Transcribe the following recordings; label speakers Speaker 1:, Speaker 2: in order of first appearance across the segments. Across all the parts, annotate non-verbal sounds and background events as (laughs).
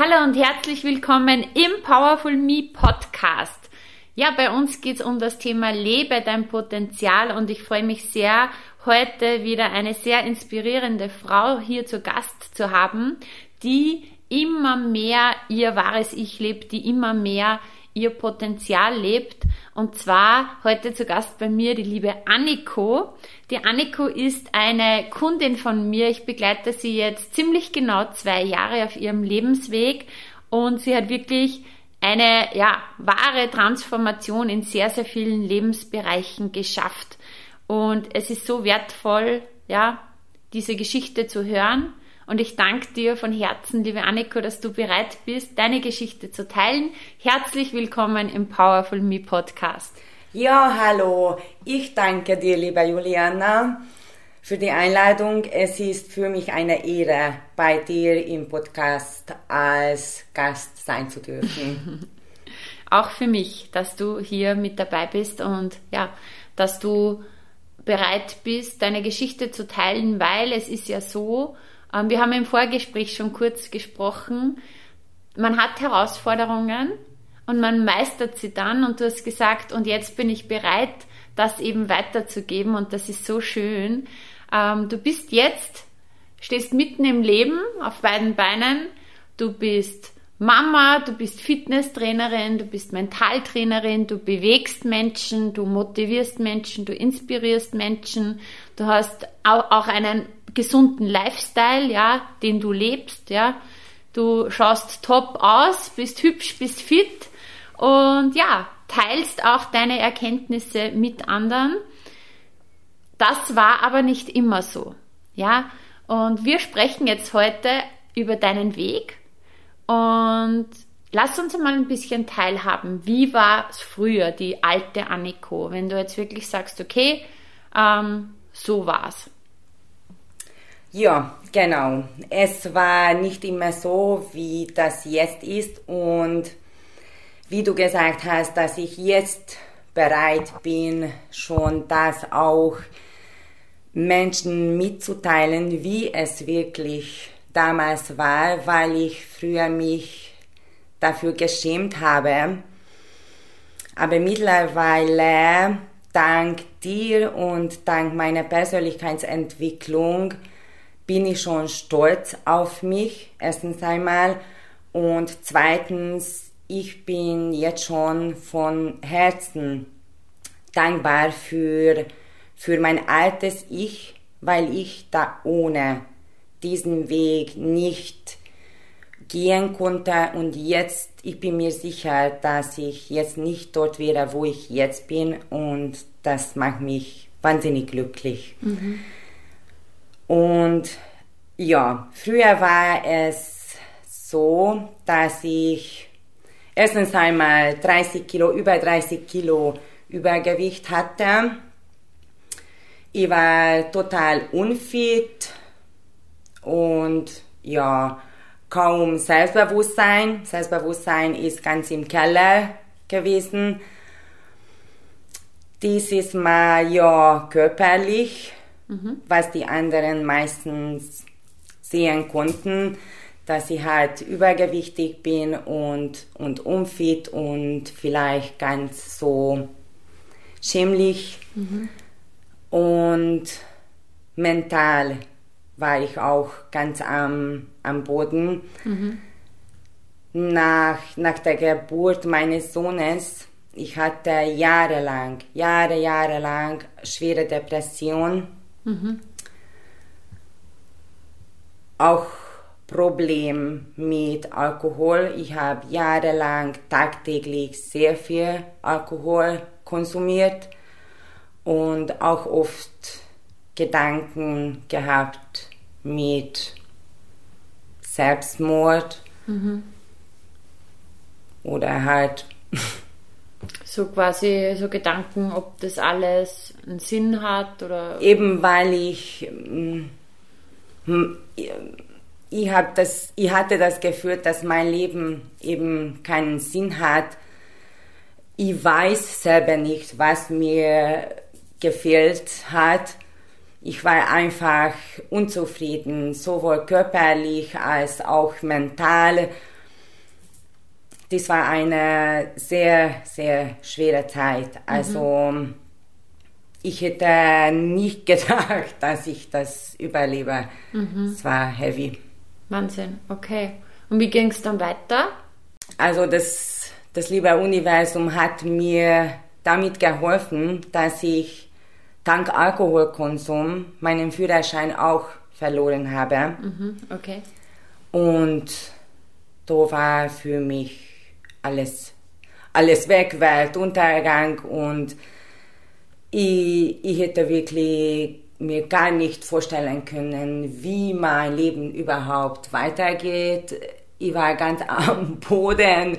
Speaker 1: Hallo und herzlich willkommen im Powerful Me Podcast. Ja, bei uns geht es um das Thema Lebe dein Potenzial und ich freue mich sehr, heute wieder eine sehr inspirierende Frau hier zu Gast zu haben, die immer mehr ihr wahres Ich lebt, die immer mehr ihr Potenzial lebt. Und zwar heute zu Gast bei mir die liebe Anniko. Die Anniko ist eine Kundin von mir. Ich begleite sie jetzt ziemlich genau zwei Jahre auf ihrem Lebensweg und sie hat wirklich eine ja, wahre Transformation in sehr, sehr vielen Lebensbereichen geschafft. Und es ist so wertvoll, ja, diese Geschichte zu hören und ich danke dir von Herzen, liebe Anniko, dass du bereit bist, deine Geschichte zu teilen. Herzlich willkommen im Powerful Me Podcast.
Speaker 2: Ja, hallo. Ich danke dir, liebe Juliana, für die Einladung. Es ist für mich eine Ehre, bei dir im Podcast als Gast sein zu dürfen. (laughs)
Speaker 1: Auch für mich, dass du hier mit dabei bist und ja, dass du bereit bist, deine Geschichte zu teilen, weil es ist ja so, wir haben im Vorgespräch schon kurz gesprochen. Man hat Herausforderungen und man meistert sie dann und du hast gesagt, und jetzt bin ich bereit, das eben weiterzugeben und das ist so schön. Ähm, du bist jetzt, stehst mitten im Leben auf beiden Beinen, du bist Mama, du bist Fitnesstrainerin, du bist Mentaltrainerin, du bewegst Menschen, du motivierst Menschen, du inspirierst Menschen, du hast auch einen gesunden Lifestyle, ja, den du lebst, ja. Du schaust top aus, bist hübsch, bist fit und ja, teilst auch deine Erkenntnisse mit anderen. Das war aber nicht immer so, ja. Und wir sprechen jetzt heute über deinen Weg und lass uns mal ein bisschen teilhaben. Wie war es früher, die alte Anniko? Wenn du jetzt wirklich sagst, okay, ähm, so war's.
Speaker 2: Ja, genau. Es war nicht immer so, wie das jetzt ist und wie du gesagt hast, dass ich jetzt bereit bin, schon das auch Menschen mitzuteilen, wie es wirklich damals war, weil ich früher mich dafür geschämt habe. Aber mittlerweile, dank dir und dank meiner Persönlichkeitsentwicklung, bin ich schon stolz auf mich, erstens einmal. Und zweitens, ich bin jetzt schon von Herzen dankbar für, für mein altes Ich, weil ich da ohne diesen Weg nicht gehen konnte und jetzt, ich bin mir sicher, dass ich jetzt nicht dort wäre, wo ich jetzt bin und das macht mich wahnsinnig glücklich. Mhm. Und ja, früher war es so, dass ich erstens einmal 30 Kilo, über 30 Kilo Übergewicht hatte. Ich war total unfit und ja, kaum Selbstbewusstsein. Selbstbewusstsein ist ganz im Keller gewesen. Dies ist mal ja körperlich mhm. was die anderen meistens sehen konnten, dass ich halt übergewichtig bin und, und unfit und vielleicht ganz so schämlich. Mhm. Und mental war ich auch ganz am, am Boden. Mhm. Nach, nach der Geburt meines Sohnes, ich hatte jahrelang, Jahre, jahrelang schwere Depression Mhm. Auch Problem mit Alkohol. Ich habe jahrelang tagtäglich sehr viel Alkohol konsumiert und auch oft Gedanken gehabt mit Selbstmord. Mhm. oder halt
Speaker 1: so quasi so Gedanken, ob das alles einen Sinn hat oder
Speaker 2: eben weil ich hm, hm, ich habe das ich hatte das Gefühl, dass mein Leben eben keinen Sinn hat. Ich weiß selber nicht, was mir gefehlt hat. Ich war einfach unzufrieden, sowohl körperlich als auch mental das war eine sehr, sehr schwere Zeit. Also mhm. ich hätte nicht (laughs) gedacht, dass ich das überlebe. Mhm. Es war heavy.
Speaker 1: Wahnsinn, okay. Und wie ging es dann weiter?
Speaker 2: Also das, das liebe Universum hat mir damit geholfen, dass ich dank Alkoholkonsum meinen Führerschein auch verloren habe.
Speaker 1: Mhm, okay.
Speaker 2: Und da war für mich alles, alles weg, Weltuntergang und ich, ich hätte wirklich mir gar nicht vorstellen können, wie mein Leben überhaupt weitergeht. Ich war ganz (laughs) am Boden,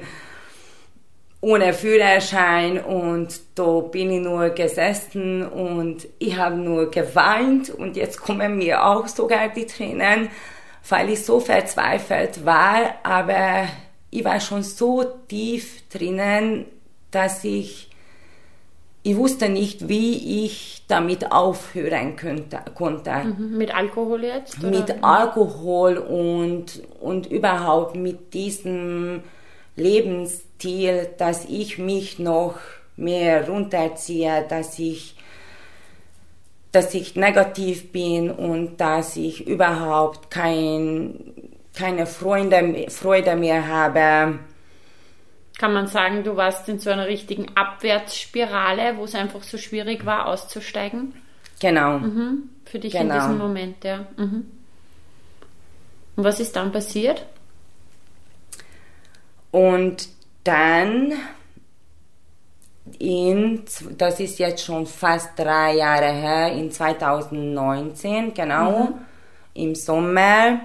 Speaker 2: ohne Führerschein und da bin ich nur gesessen und ich habe nur geweint und jetzt kommen mir auch sogar die Tränen, weil ich so verzweifelt war, aber ich war schon so tief drinnen, dass ich, ich wusste nicht, wie ich damit aufhören könnte, konnte.
Speaker 1: Mhm. Mit Alkohol jetzt?
Speaker 2: Oder? Mit Alkohol und, und überhaupt mit diesem Lebensstil, dass ich mich noch mehr runterziehe, dass ich dass ich negativ bin und dass ich überhaupt kein keine Freunde, Freude mehr habe.
Speaker 1: Kann man sagen, du warst in so einer richtigen Abwärtsspirale, wo es einfach so schwierig war, auszusteigen?
Speaker 2: Genau.
Speaker 1: Mhm. Für dich genau. in diesem Moment, ja. Mhm. Und was ist dann passiert?
Speaker 2: Und dann in, das ist jetzt schon fast drei Jahre her, in 2019, genau, mhm. im Sommer,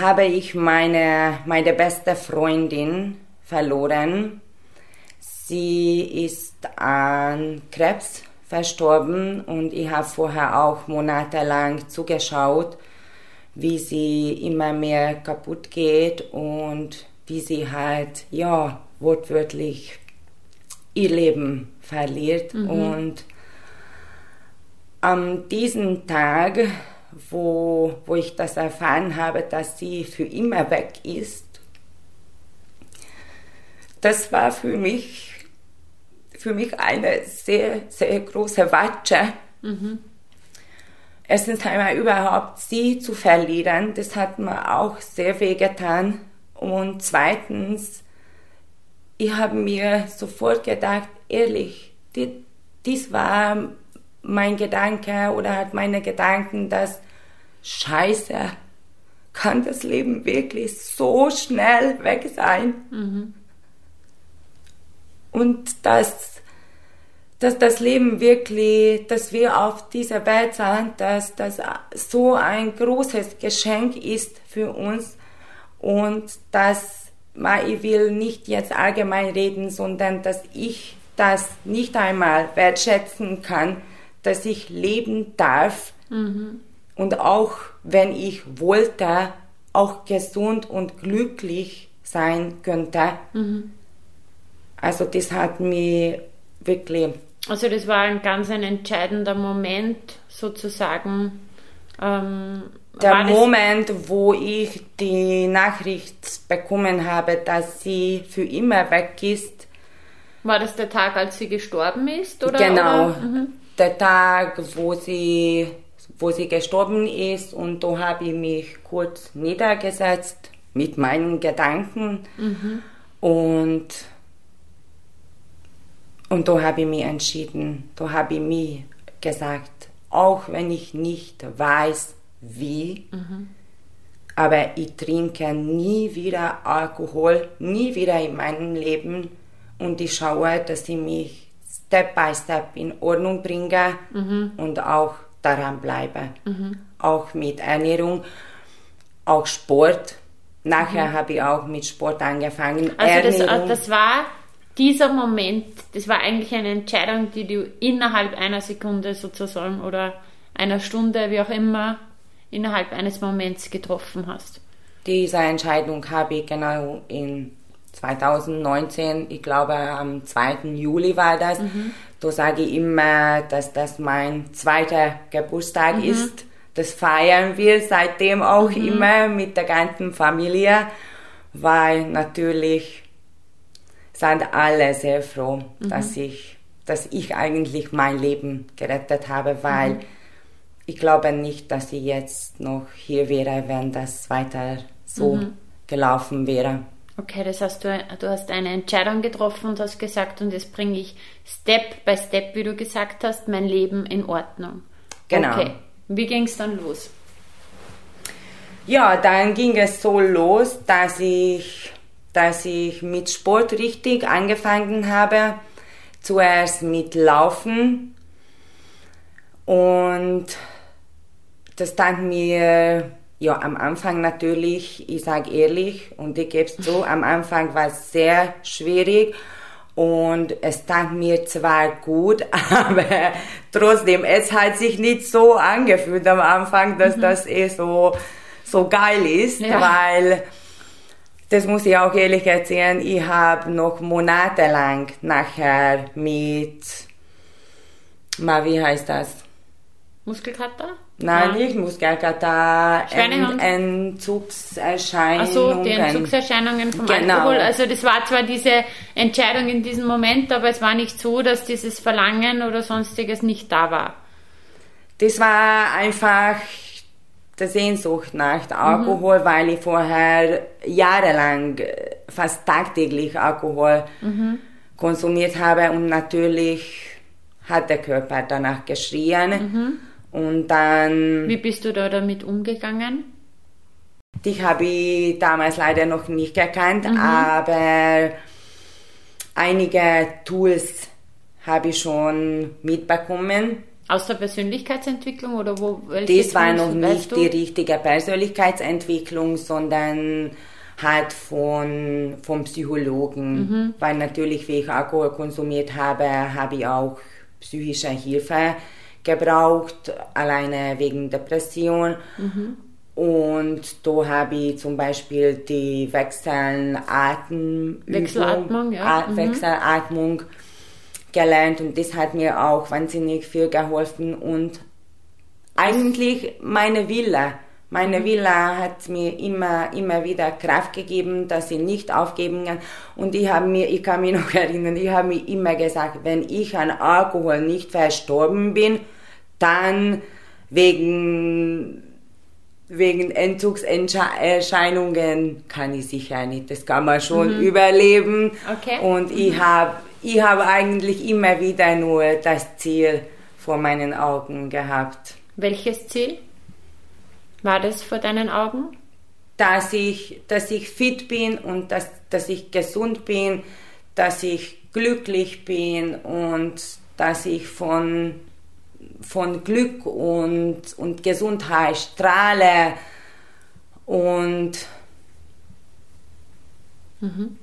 Speaker 2: habe ich meine, meine beste Freundin verloren. Sie ist an Krebs verstorben und ich habe vorher auch monatelang zugeschaut, wie sie immer mehr kaputt geht und wie sie halt, ja, wortwörtlich ihr Leben verliert. Mhm. Und an diesem Tag wo, wo ich das erfahren habe, dass sie für immer weg ist, das war für mich, für mich eine sehr, sehr große Watsche. Mhm. Erstens einmal überhaupt sie zu verlieren, das hat mir auch sehr weh getan. Und zweitens, ich habe mir sofort gedacht, ehrlich, die, dies war mein Gedanke oder hat meine Gedanken, dass Scheiße, kann das Leben wirklich so schnell weg sein? Mhm. Und dass, dass das Leben wirklich, dass wir auf dieser Welt sind, dass das so ein großes Geschenk ist für uns und dass ich will nicht jetzt allgemein reden, sondern dass ich das nicht einmal wertschätzen kann, dass ich leben darf mhm. Und auch wenn ich wollte, auch gesund und glücklich sein könnte. Mhm. Also das hat mich wirklich.
Speaker 1: Also das war ein ganz ein entscheidender Moment sozusagen. Ähm,
Speaker 2: der Moment, wo ich die Nachricht bekommen habe, dass sie für immer weg ist.
Speaker 1: War das der Tag, als sie gestorben ist? Oder,
Speaker 2: genau.
Speaker 1: Oder?
Speaker 2: Mhm der Tag, wo sie, wo sie gestorben ist und da habe ich mich kurz niedergesetzt mit meinen Gedanken mhm. und und da habe ich mich entschieden, da habe ich mir gesagt, auch wenn ich nicht weiß, wie, mhm. aber ich trinke nie wieder Alkohol, nie wieder in meinem Leben und ich schaue, dass ich mich Step by Step in Ordnung bringe mhm. und auch daran bleibe. Mhm. Auch mit Ernährung, auch Sport. Nachher mhm. habe ich auch mit Sport angefangen.
Speaker 1: Also das, das war dieser Moment, das war eigentlich eine Entscheidung, die du innerhalb einer Sekunde sozusagen oder einer Stunde, wie auch immer, innerhalb eines Moments getroffen hast.
Speaker 2: Diese Entscheidung habe ich genau in 2019, ich glaube am 2. Juli war das. Mhm. Da sage ich immer, dass das mein zweiter Geburtstag mhm. ist. Das feiern wir seitdem auch mhm. immer mit der ganzen Familie, weil natürlich sind alle sehr froh, mhm. dass ich, dass ich eigentlich mein Leben gerettet habe, weil mhm. ich glaube nicht, dass ich jetzt noch hier wäre, wenn das weiter so mhm. gelaufen wäre.
Speaker 1: Okay, das heißt, du, du hast eine Entscheidung getroffen und hast gesagt, und jetzt bringe ich Step by Step, wie du gesagt hast, mein Leben in Ordnung.
Speaker 2: Genau.
Speaker 1: Okay. Wie ging es dann los?
Speaker 2: Ja, dann ging es so los, dass ich, dass ich mit Sport richtig angefangen habe. Zuerst mit Laufen und das tat mir ja, am Anfang natürlich, ich sage ehrlich und ich gebe es zu, am Anfang war es sehr schwierig und es tat mir zwar gut, (laughs) aber trotzdem, es hat sich nicht so angefühlt am Anfang, dass mhm. das eh so, so geil ist, ja. weil das muss ich auch ehrlich erzählen, ich habe noch monatelang nachher mit, mal wie heißt das?
Speaker 1: Muskelkater?
Speaker 2: Nein, ja. nicht Muskelkater, Ent Entzugserscheinungen.
Speaker 1: Also die Entzugserscheinungen vom genau. Alkohol. Also das war zwar diese Entscheidung in diesem Moment, aber es war nicht so, dass dieses Verlangen oder sonstiges nicht da war.
Speaker 2: Das war einfach der Sehnsucht nach Alkohol, mhm. weil ich vorher jahrelang fast tagtäglich Alkohol mhm. konsumiert habe und natürlich hat der Körper danach geschrien. Mhm. Und dann.
Speaker 1: Wie bist du da damit umgegangen?
Speaker 2: Die habe ich damals leider noch nicht gekannt, mhm. aber einige Tools habe ich schon mitbekommen.
Speaker 1: Aus der Persönlichkeitsentwicklung oder wo?
Speaker 2: Das war noch nicht die richtige Persönlichkeitsentwicklung, sondern halt von, vom Psychologen. Mhm. Weil natürlich, wie ich Alkohol konsumiert habe, habe ich auch psychische Hilfe gebraucht, alleine wegen Depression. Mhm. Und da habe ich zum Beispiel die Wechselatmung,
Speaker 1: Wechselatmung, ja.
Speaker 2: mhm. Wechselatmung gelernt und das hat mir auch wahnsinnig viel geholfen und eigentlich meine Villa. Meine Villa hat mir immer, immer wieder Kraft gegeben, dass ich nicht aufgeben kann. Und ich habe mir, ich kann mich noch (laughs) erinnern, ich habe mir immer gesagt, wenn ich an Alkohol nicht verstorben bin, dann wegen, wegen Entzugserscheinungen kann ich sicher nicht. Das kann man schon mhm. überleben.
Speaker 1: Okay.
Speaker 2: Und mhm. ich habe ich hab eigentlich immer wieder nur das Ziel vor meinen Augen gehabt.
Speaker 1: Welches Ziel war das vor deinen Augen?
Speaker 2: Dass ich, dass ich fit bin und dass, dass ich gesund bin, dass ich glücklich bin und dass ich von von Glück und, und Gesundheit strahle und, mhm.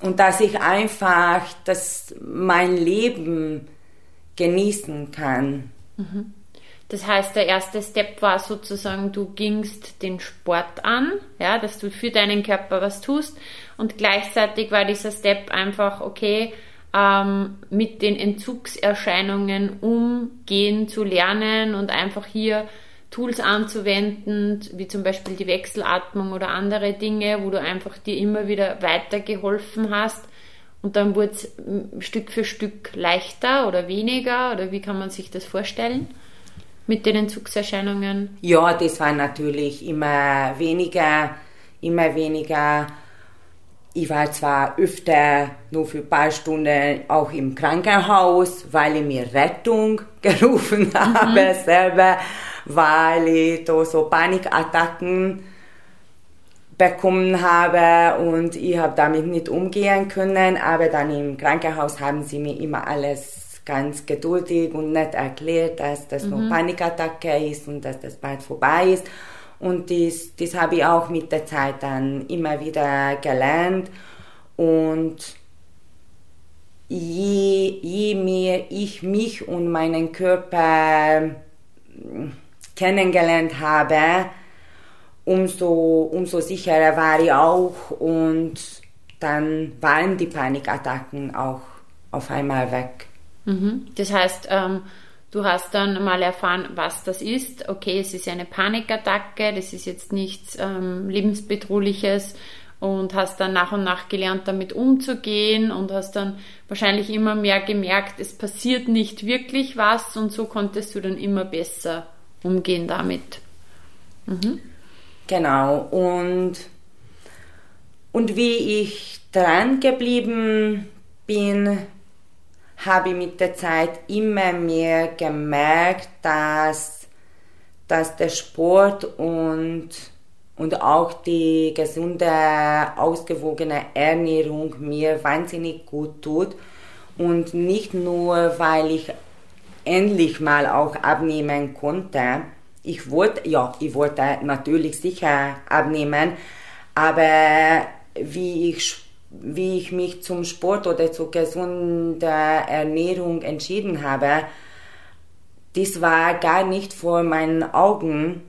Speaker 2: und dass ich einfach das, mein Leben genießen kann.
Speaker 1: Mhm. Das heißt, der erste Step war sozusagen, du gingst den Sport an, ja, dass du für deinen Körper was tust und gleichzeitig war dieser Step einfach, okay, ähm, mit den Entzugserscheinungen umgehen zu lernen und einfach hier Tools anzuwenden, wie zum Beispiel die Wechselatmung oder andere Dinge, wo du einfach dir immer wieder weitergeholfen hast. Und dann wurde es Stück für Stück leichter oder weniger oder wie kann man sich das vorstellen mit den Entzugserscheinungen?
Speaker 2: Ja, das war natürlich immer weniger, immer weniger ich war zwar öfter nur für ein paar Stunden auch im Krankenhaus, weil ich mir Rettung (laughs) gerufen (laughs) mhm. habe selber, weil ich da so Panikattacken bekommen habe und ich habe damit nicht umgehen können, aber dann im Krankenhaus haben sie mir immer alles ganz geduldig und nett erklärt, dass das mhm. nur Panikattacke ist und dass das bald vorbei ist. Und das, das habe ich auch mit der Zeit dann immer wieder gelernt. Und je, je mehr ich mich und meinen Körper kennengelernt habe, umso, umso sicherer war ich auch und dann waren die Panikattacken auch auf einmal weg.
Speaker 1: Mhm. Das heißt, ähm, du hast dann mal erfahren, was das ist. Okay, es ist eine Panikattacke, das ist jetzt nichts ähm, lebensbedrohliches und hast dann nach und nach gelernt, damit umzugehen und hast dann wahrscheinlich immer mehr gemerkt, es passiert nicht wirklich was und so konntest du dann immer besser umgehen damit.
Speaker 2: Mhm. Genau, und, und wie ich dran geblieben bin, habe ich mit der Zeit immer mehr gemerkt, dass, dass der Sport und, und auch die gesunde, ausgewogene Ernährung mir wahnsinnig gut tut. Und nicht nur, weil ich endlich mal auch abnehmen konnte. Ich wollte, ja, ich wollte natürlich sicher abnehmen, aber wie ich, wie ich mich zum Sport oder zur gesunden Ernährung entschieden habe, das war gar nicht vor meinen Augen,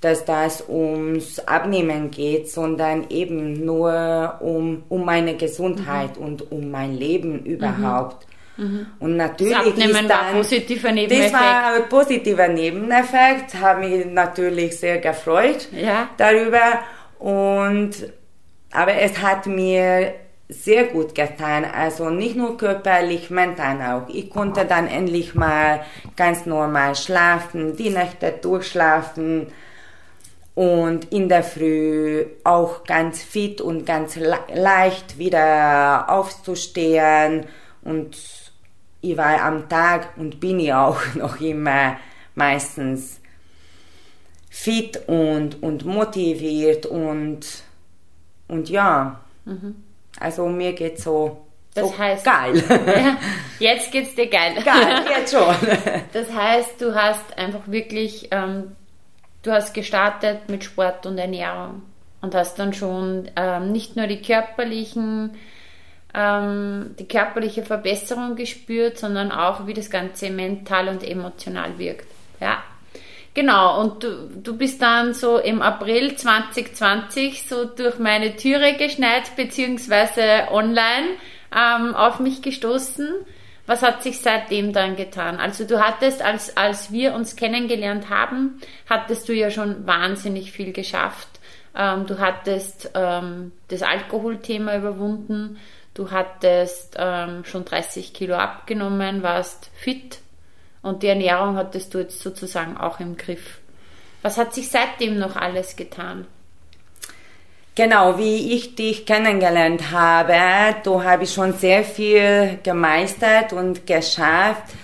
Speaker 2: dass das ums Abnehmen geht, sondern eben nur um, um meine Gesundheit mhm. und um mein Leben überhaupt. Mhm. Und natürlich das
Speaker 1: Abnehmen ist dann, war ein positiver Nebeneffekt.
Speaker 2: Das war ein positiver Nebeneffekt, habe mich natürlich sehr gefreut ja. darüber. Und, aber es hat mir sehr gut getan, also nicht nur körperlich, mental auch. Ich konnte dann endlich mal ganz normal schlafen, die Nächte durchschlafen und in der Früh auch ganz fit und ganz le leicht wieder aufzustehen und ich war am Tag und bin ich auch (laughs) noch immer meistens fit und, und motiviert und, und ja, mhm. also mir geht so,
Speaker 1: das
Speaker 2: so
Speaker 1: heißt,
Speaker 2: geil.
Speaker 1: Ja, (laughs) jetzt geht's dir geil.
Speaker 2: Geil, jetzt schon. (laughs)
Speaker 1: Das heißt, du hast einfach wirklich, ähm, du hast gestartet mit Sport und Ernährung und hast dann schon ähm, nicht nur die körperlichen ähm, die körperliche Verbesserung gespürt, sondern auch, wie das Ganze mental und emotional wirkt. Ja. Genau, und du, du bist dann so im April 2020 so durch meine Türe geschneit, beziehungsweise online ähm, auf mich gestoßen. Was hat sich seitdem dann getan? Also du hattest, als, als wir uns kennengelernt haben, hattest du ja schon wahnsinnig viel geschafft. Ähm, du hattest ähm, das Alkoholthema überwunden. Du hattest ähm, schon 30 Kilo abgenommen, warst fit und die Ernährung hattest du jetzt sozusagen auch im Griff. Was hat sich seitdem noch alles getan?
Speaker 2: Genau, wie ich dich kennengelernt habe, da habe ich schon sehr viel gemeistert und geschafft.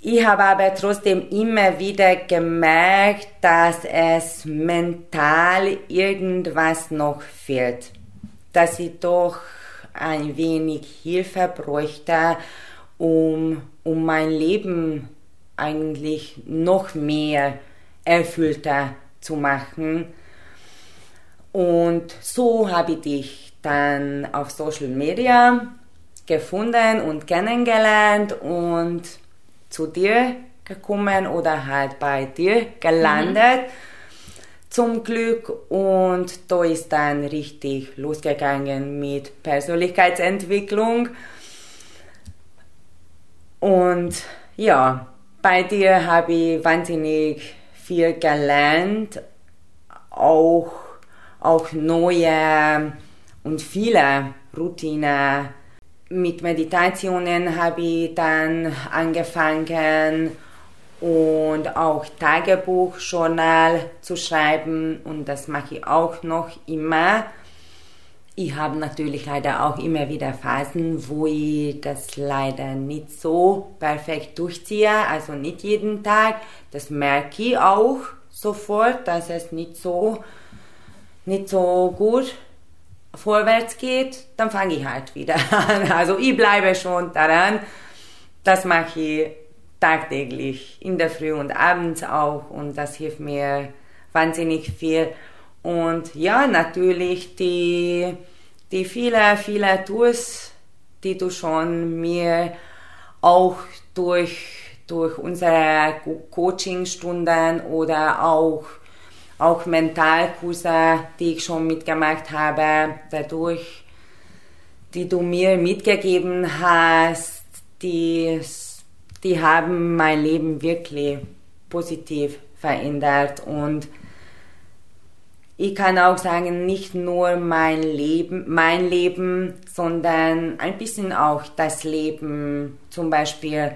Speaker 2: Ich habe aber trotzdem immer wieder gemerkt, dass es mental irgendwas noch fehlt. Dass ich doch ein wenig Hilfe bräuchte, um, um mein Leben eigentlich noch mehr erfüllter zu machen. Und so habe ich dich dann auf Social Media gefunden und kennengelernt und zu dir gekommen oder halt bei dir gelandet. Mhm zum Glück und da ist dann richtig losgegangen mit Persönlichkeitsentwicklung. Und ja, bei dir habe ich wahnsinnig viel gelernt, auch, auch neue und viele Routinen. Mit Meditationen habe ich dann angefangen und auch Tagebuch, Journal zu schreiben und das mache ich auch noch immer. Ich habe natürlich leider auch immer wieder Phasen, wo ich das leider nicht so perfekt durchziehe, also nicht jeden Tag. Das merke ich auch sofort, dass es nicht so, nicht so gut vorwärts geht. Dann fange ich halt wieder (laughs) an. Also ich bleibe schon daran. Das mache ich tagtäglich, in der Früh und abends auch und das hilft mir wahnsinnig viel. Und ja, natürlich die, die viele, viele Tours, die du schon mir auch durch, durch unsere Coachingstunden oder auch, auch Mentalkurse, die ich schon mitgemacht habe, dadurch, die du mir mitgegeben hast, die, die haben mein Leben wirklich positiv verändert. Und ich kann auch sagen, nicht nur mein Leben, mein Leben, sondern ein bisschen auch das Leben, zum Beispiel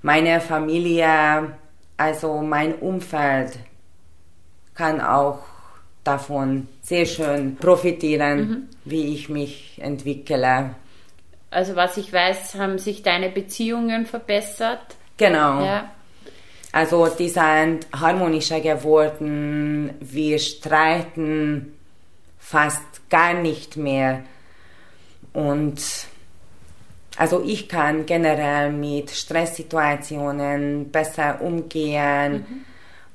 Speaker 2: meine Familie, also mein Umfeld kann auch davon sehr schön profitieren, mhm. wie ich mich entwickle.
Speaker 1: Also was ich weiß, haben sich deine Beziehungen verbessert.
Speaker 2: Genau. Ja. Also die sind harmonischer geworden. Wir streiten fast gar nicht mehr. Und also ich kann generell mit Stresssituationen besser umgehen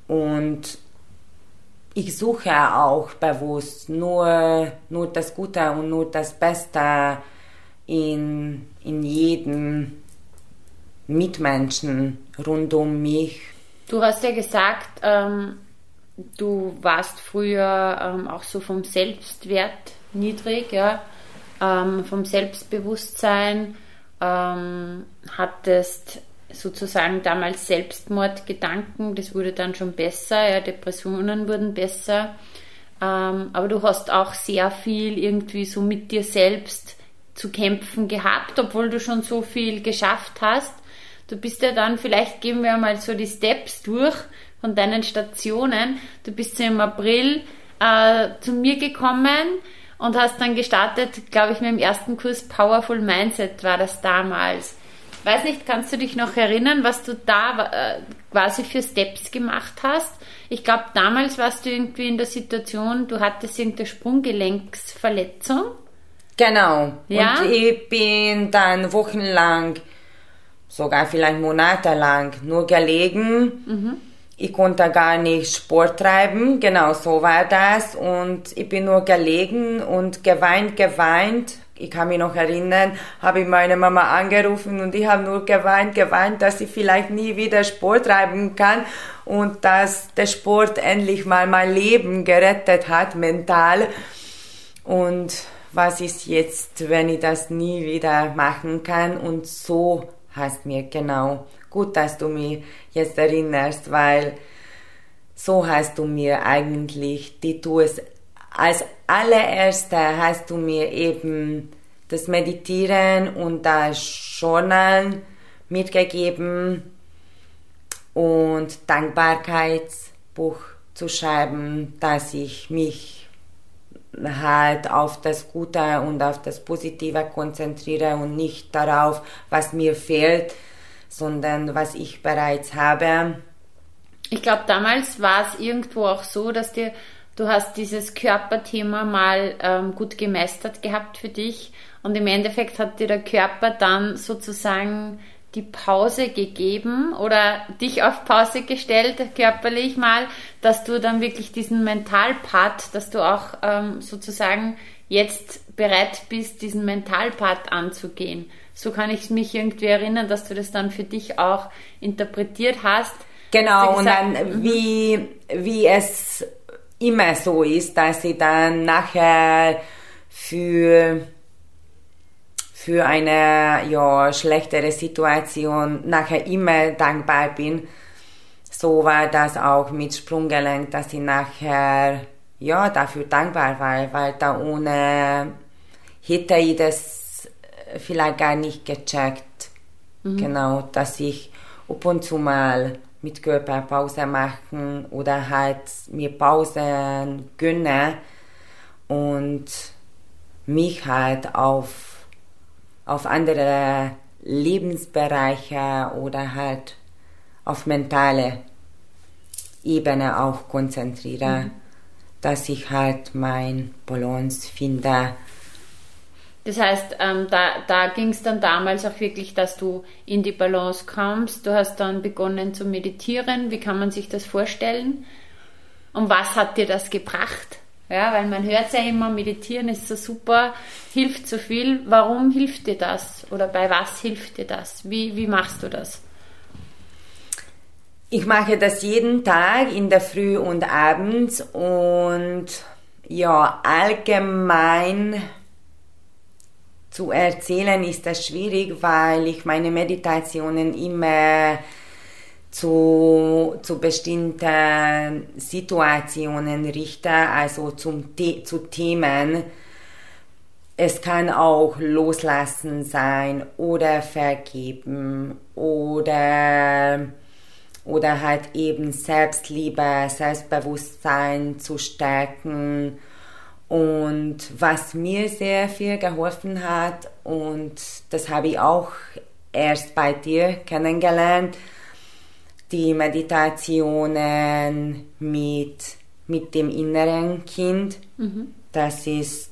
Speaker 2: mhm. und ich suche auch bewusst nur, nur das Gute und nur das Beste in, in jedem Mitmenschen rund um mich.
Speaker 1: Du hast ja gesagt, ähm, du warst früher ähm, auch so vom Selbstwert niedrig, ja, ähm, vom Selbstbewusstsein, ähm, hattest sozusagen damals Selbstmordgedanken, das wurde dann schon besser, ja, Depressionen wurden besser, ähm, aber du hast auch sehr viel irgendwie so mit dir selbst zu kämpfen gehabt, obwohl du schon so viel geschafft hast. Du bist ja dann, vielleicht gehen wir mal so die Steps durch von deinen Stationen. Du bist ja im April äh, zu mir gekommen und hast dann gestartet, glaube ich, mit dem ersten Kurs Powerful Mindset war das damals. Weiß nicht, kannst du dich noch erinnern, was du da äh, quasi für Steps gemacht hast? Ich glaube, damals warst du irgendwie in der Situation, du hattest irgendeine Sprunggelenksverletzung.
Speaker 2: Genau. Ja? Und ich bin dann wochenlang sogar vielleicht monatelang nur gelegen. Mhm. Ich konnte gar nicht Sport treiben, genau so war das. Und ich bin nur gelegen und geweint, geweint. Ich kann mich noch erinnern, habe ich meine Mama angerufen und ich habe nur geweint, geweint, dass ich vielleicht nie wieder Sport treiben kann und dass der Sport endlich mal mein Leben gerettet hat, mental. Und was ist jetzt, wenn ich das nie wieder machen kann? Und so hast mir genau gut, dass du mich jetzt erinnerst, weil so hast du mir eigentlich die Tours als allererste hast du mir eben das Meditieren und das Journal mitgegeben und Dankbarkeitsbuch zu schreiben, dass ich mich halt auf das Gute und auf das Positive konzentriere und nicht darauf, was mir fehlt, sondern was ich bereits habe.
Speaker 1: Ich glaube, damals war es irgendwo auch so, dass dir, du hast dieses Körperthema mal ähm, gut gemeistert gehabt für dich und im Endeffekt hat dir der Körper dann sozusagen die Pause gegeben oder dich auf Pause gestellt, körperlich mal, dass du dann wirklich diesen Mentalpart, dass du auch ähm, sozusagen jetzt bereit bist, diesen Mentalpart anzugehen. So kann ich mich irgendwie erinnern, dass du das dann für dich auch interpretiert hast.
Speaker 2: Genau, und dann mhm. wie, wie es immer so ist, dass ich dann nachher für für eine ja, schlechtere Situation nachher immer dankbar bin. So war das auch mit Sprunggelenk, dass ich nachher ja, dafür dankbar war, weil da ohne hätte ich das vielleicht gar nicht gecheckt. Mhm. Genau, dass ich ab und zu mal mit Körper Pause machen oder halt mir Pausen gönne und mich halt auf auf andere Lebensbereiche oder halt auf mentale Ebene auch konzentriere, mhm. dass ich halt mein Balance finde.
Speaker 1: Das heißt, ähm, da, da ging es dann damals auch wirklich, dass du in die Balance kommst. Du hast dann begonnen zu meditieren. Wie kann man sich das vorstellen? Und was hat dir das gebracht? Ja, weil man hört ja immer, meditieren ist so super, hilft so viel. Warum hilft dir das? Oder bei was hilft dir das? Wie, wie machst du das?
Speaker 2: Ich mache das jeden Tag in der Früh und abends und ja, allgemein zu erzählen ist das schwierig, weil ich meine Meditationen immer zu, zu bestimmten Situationen richte, also zum, zu Themen. Es kann auch loslassen sein oder vergeben oder, oder halt eben Selbstliebe, Selbstbewusstsein zu stärken. Und was mir sehr viel geholfen hat, und das habe ich auch erst bei dir kennengelernt, die Meditationen mit, mit dem inneren Kind, mhm. das ist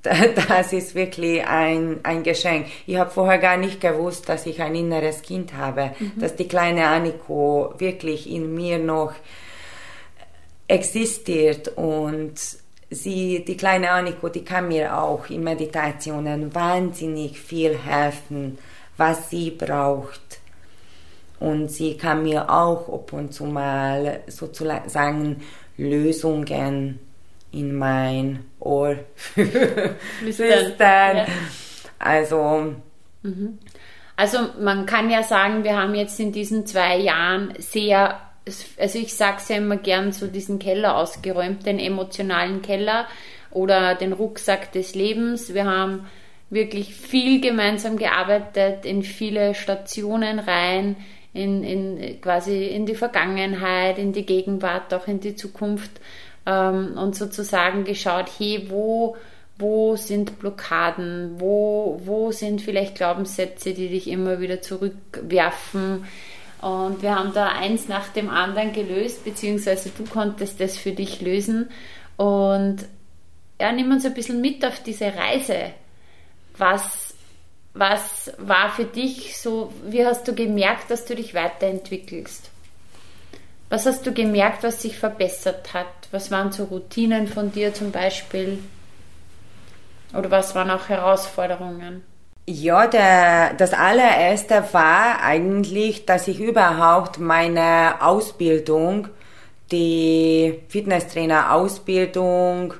Speaker 2: (laughs) das ist wirklich ein, ein Geschenk. Ich habe vorher gar nicht gewusst, dass ich ein inneres Kind habe, mhm. dass die kleine Aniko wirklich in mir noch existiert und sie, die kleine Aniko, die kann mir auch in Meditationen wahnsinnig viel helfen, was sie braucht und sie kann mir auch ab und zu mal sozusagen Lösungen in mein Ohr (laughs) flüstern. Ja. Also.
Speaker 1: Mhm. Also man kann ja sagen, wir haben jetzt in diesen zwei Jahren sehr, also ich sage es ja immer gern, so diesen Keller ausgeräumt, den emotionalen Keller oder den Rucksack des Lebens. Wir haben wirklich viel gemeinsam gearbeitet, in viele Stationen rein in, in quasi in die Vergangenheit, in die Gegenwart, auch in die Zukunft ähm, und sozusagen geschaut, hey, wo, wo sind Blockaden, wo, wo sind vielleicht Glaubenssätze, die dich immer wieder zurückwerfen. Und wir haben da eins nach dem anderen gelöst, beziehungsweise du konntest das für dich lösen. Und ja, nimm uns ein bisschen mit auf diese Reise. Was was war für dich so, wie hast du gemerkt, dass du dich weiterentwickelst? Was hast du gemerkt, was sich verbessert hat? Was waren so Routinen von dir zum Beispiel? Oder was waren auch Herausforderungen?
Speaker 2: Ja, der, das allererste war eigentlich, dass ich überhaupt meine Ausbildung, die Fitnesstrainer-Ausbildung,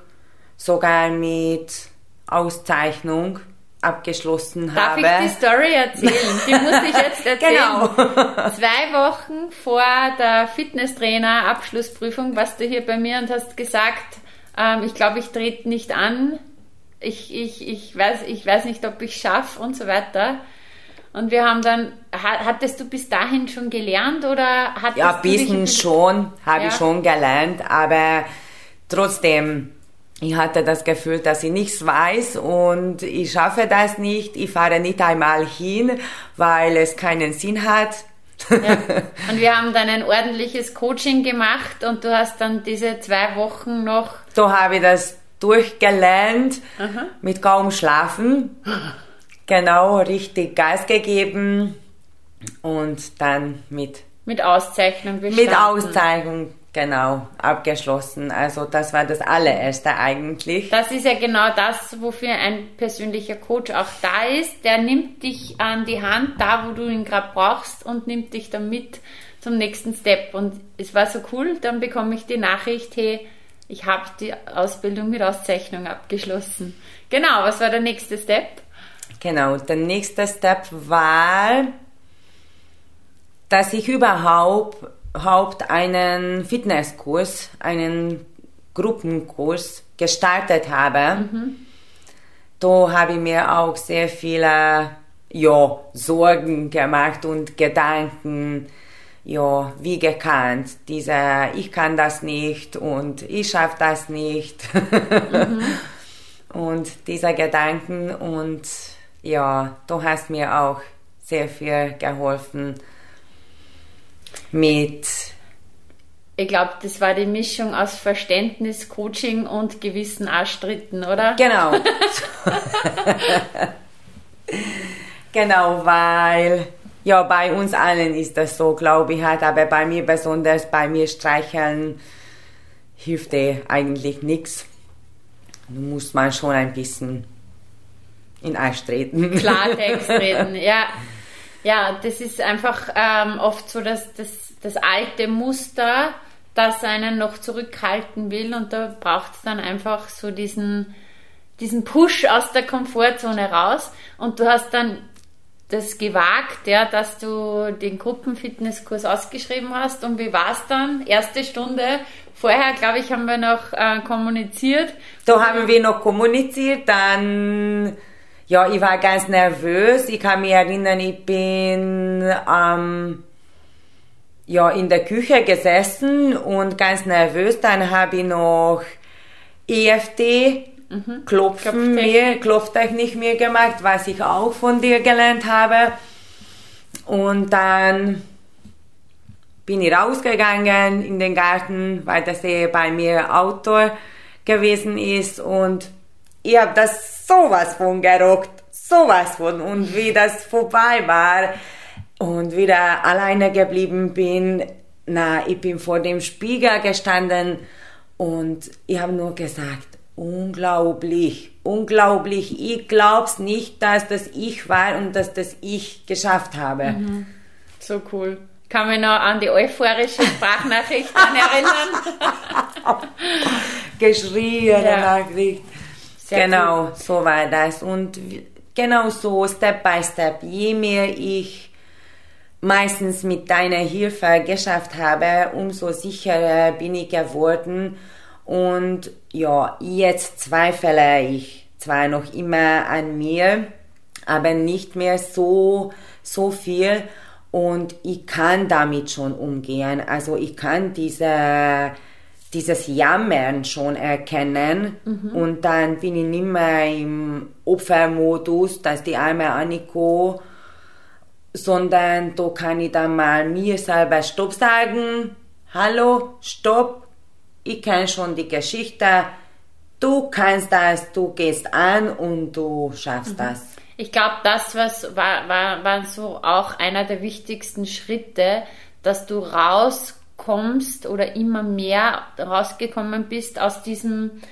Speaker 2: sogar mit Auszeichnung abgeschlossen
Speaker 1: Darf
Speaker 2: habe.
Speaker 1: Darf ich die Story erzählen? Die musste ich jetzt (laughs) erzählen. Genau. Zwei Wochen vor der Fitnesstrainer-Abschlussprüfung warst du hier bei mir und hast gesagt, ähm, ich glaube, ich trete nicht an. Ich, ich, ich, weiß, ich weiß nicht, ob ich schaffe und so weiter. Und wir haben dann, hattest du bis dahin schon gelernt oder hattest
Speaker 2: Ja, ein bisschen schon, habe ja. ich schon gelernt, aber trotzdem, ich hatte das Gefühl, dass ich nichts weiß und ich schaffe das nicht. Ich fahre nicht einmal hin, weil es keinen Sinn hat.
Speaker 1: Ja. (laughs) Und wir haben dann ein ordentliches Coaching gemacht und du hast dann diese zwei Wochen noch.
Speaker 2: So habe ich das durchgelernt, Aha. mit kaum Schlafen. Genau, richtig Gas gegeben und dann mit.
Speaker 1: Mit Auszeichnung bestanden.
Speaker 2: Mit Auszeichnung Genau, abgeschlossen. Also das war das allererste eigentlich.
Speaker 1: Das ist ja genau das, wofür ein persönlicher Coach auch da ist. Der nimmt dich an die Hand, da wo du ihn gerade brauchst und nimmt dich dann mit zum nächsten Step. Und es war so cool, dann bekomme ich die Nachricht, hey, ich habe die Ausbildung mit Auszeichnung abgeschlossen. Genau, was war der nächste Step?
Speaker 2: Genau, der nächste Step war, dass ich überhaupt Haupt einen Fitnesskurs, einen Gruppenkurs gestartet habe. Mhm. Da habe ich mir auch sehr viele ja, Sorgen gemacht und Gedanken, ja, wie gekannt. Dieser, ich kann das nicht und ich schaffe das nicht. Mhm. (laughs) und dieser Gedanken und ja, du hast mir auch sehr viel geholfen mit
Speaker 1: ich glaube, das war die Mischung aus Verständnis, Coaching und gewissen Arschtritten, oder?
Speaker 2: Genau. (laughs) genau, weil ja, bei uns allen ist das so, glaube ich, halt, aber bei mir besonders, bei mir streicheln hilft dir eigentlich nichts. Du musst mal schon ein bisschen in Eis treten.
Speaker 1: Klartext reden, ja. (laughs) Ja, das ist einfach ähm, oft so, dass das, das alte Muster, das einen noch zurückhalten will und da braucht es dann einfach so diesen, diesen Push aus der Komfortzone raus und du hast dann das gewagt, ja, dass du den Gruppenfitnesskurs ausgeschrieben hast. Und wie war es dann? Erste Stunde. Vorher, glaube ich, haben wir noch äh, kommuniziert.
Speaker 2: Da haben wir noch kommuniziert. Dann, ja, ich war ganz nervös. Ich kann mich erinnern, ich bin ähm, ja, in der Küche gesessen und ganz nervös. Dann habe ich noch EFT Mhm. Klopfen mir, Klopftechnik mir gemacht, was ich auch von dir gelernt habe. Und dann bin ich rausgegangen in den Garten, weil das eh bei mir Outdoor gewesen ist und ich habe das sowas von gerockt, sowas von. Und wie das vorbei war und wieder alleine geblieben bin, na, ich bin vor dem Spiegel gestanden und ich habe nur gesagt, Unglaublich, unglaublich. Ich glaub's nicht, dass das ich war und dass das ich geschafft habe. Mhm.
Speaker 1: So cool. Kann mich noch an die euphorische Sprachnachricht (laughs) erinnern.
Speaker 2: Geschriene ja. Nachricht. Sehr genau, cool. so war das. Und genau so, Step by Step. Je mehr ich meistens mit deiner Hilfe geschafft habe, umso sicherer bin ich geworden und ja, jetzt zweifle ich zwar noch immer an mir, aber nicht mehr so, so viel. Und ich kann damit schon umgehen. Also ich kann diese, dieses Jammern schon erkennen. Mhm. Und dann bin ich nicht mehr im Opfermodus, dass die arme Anniko, sondern da kann ich dann mal mir selber Stopp sagen. Hallo, Stopp, ich kenne schon die Geschichte, du kannst das, du gehst an und du schaffst mhm. das.
Speaker 1: Ich glaube, das was war, war, war so auch einer der wichtigsten Schritte, dass du rauskommst oder immer mehr rausgekommen bist aus diesem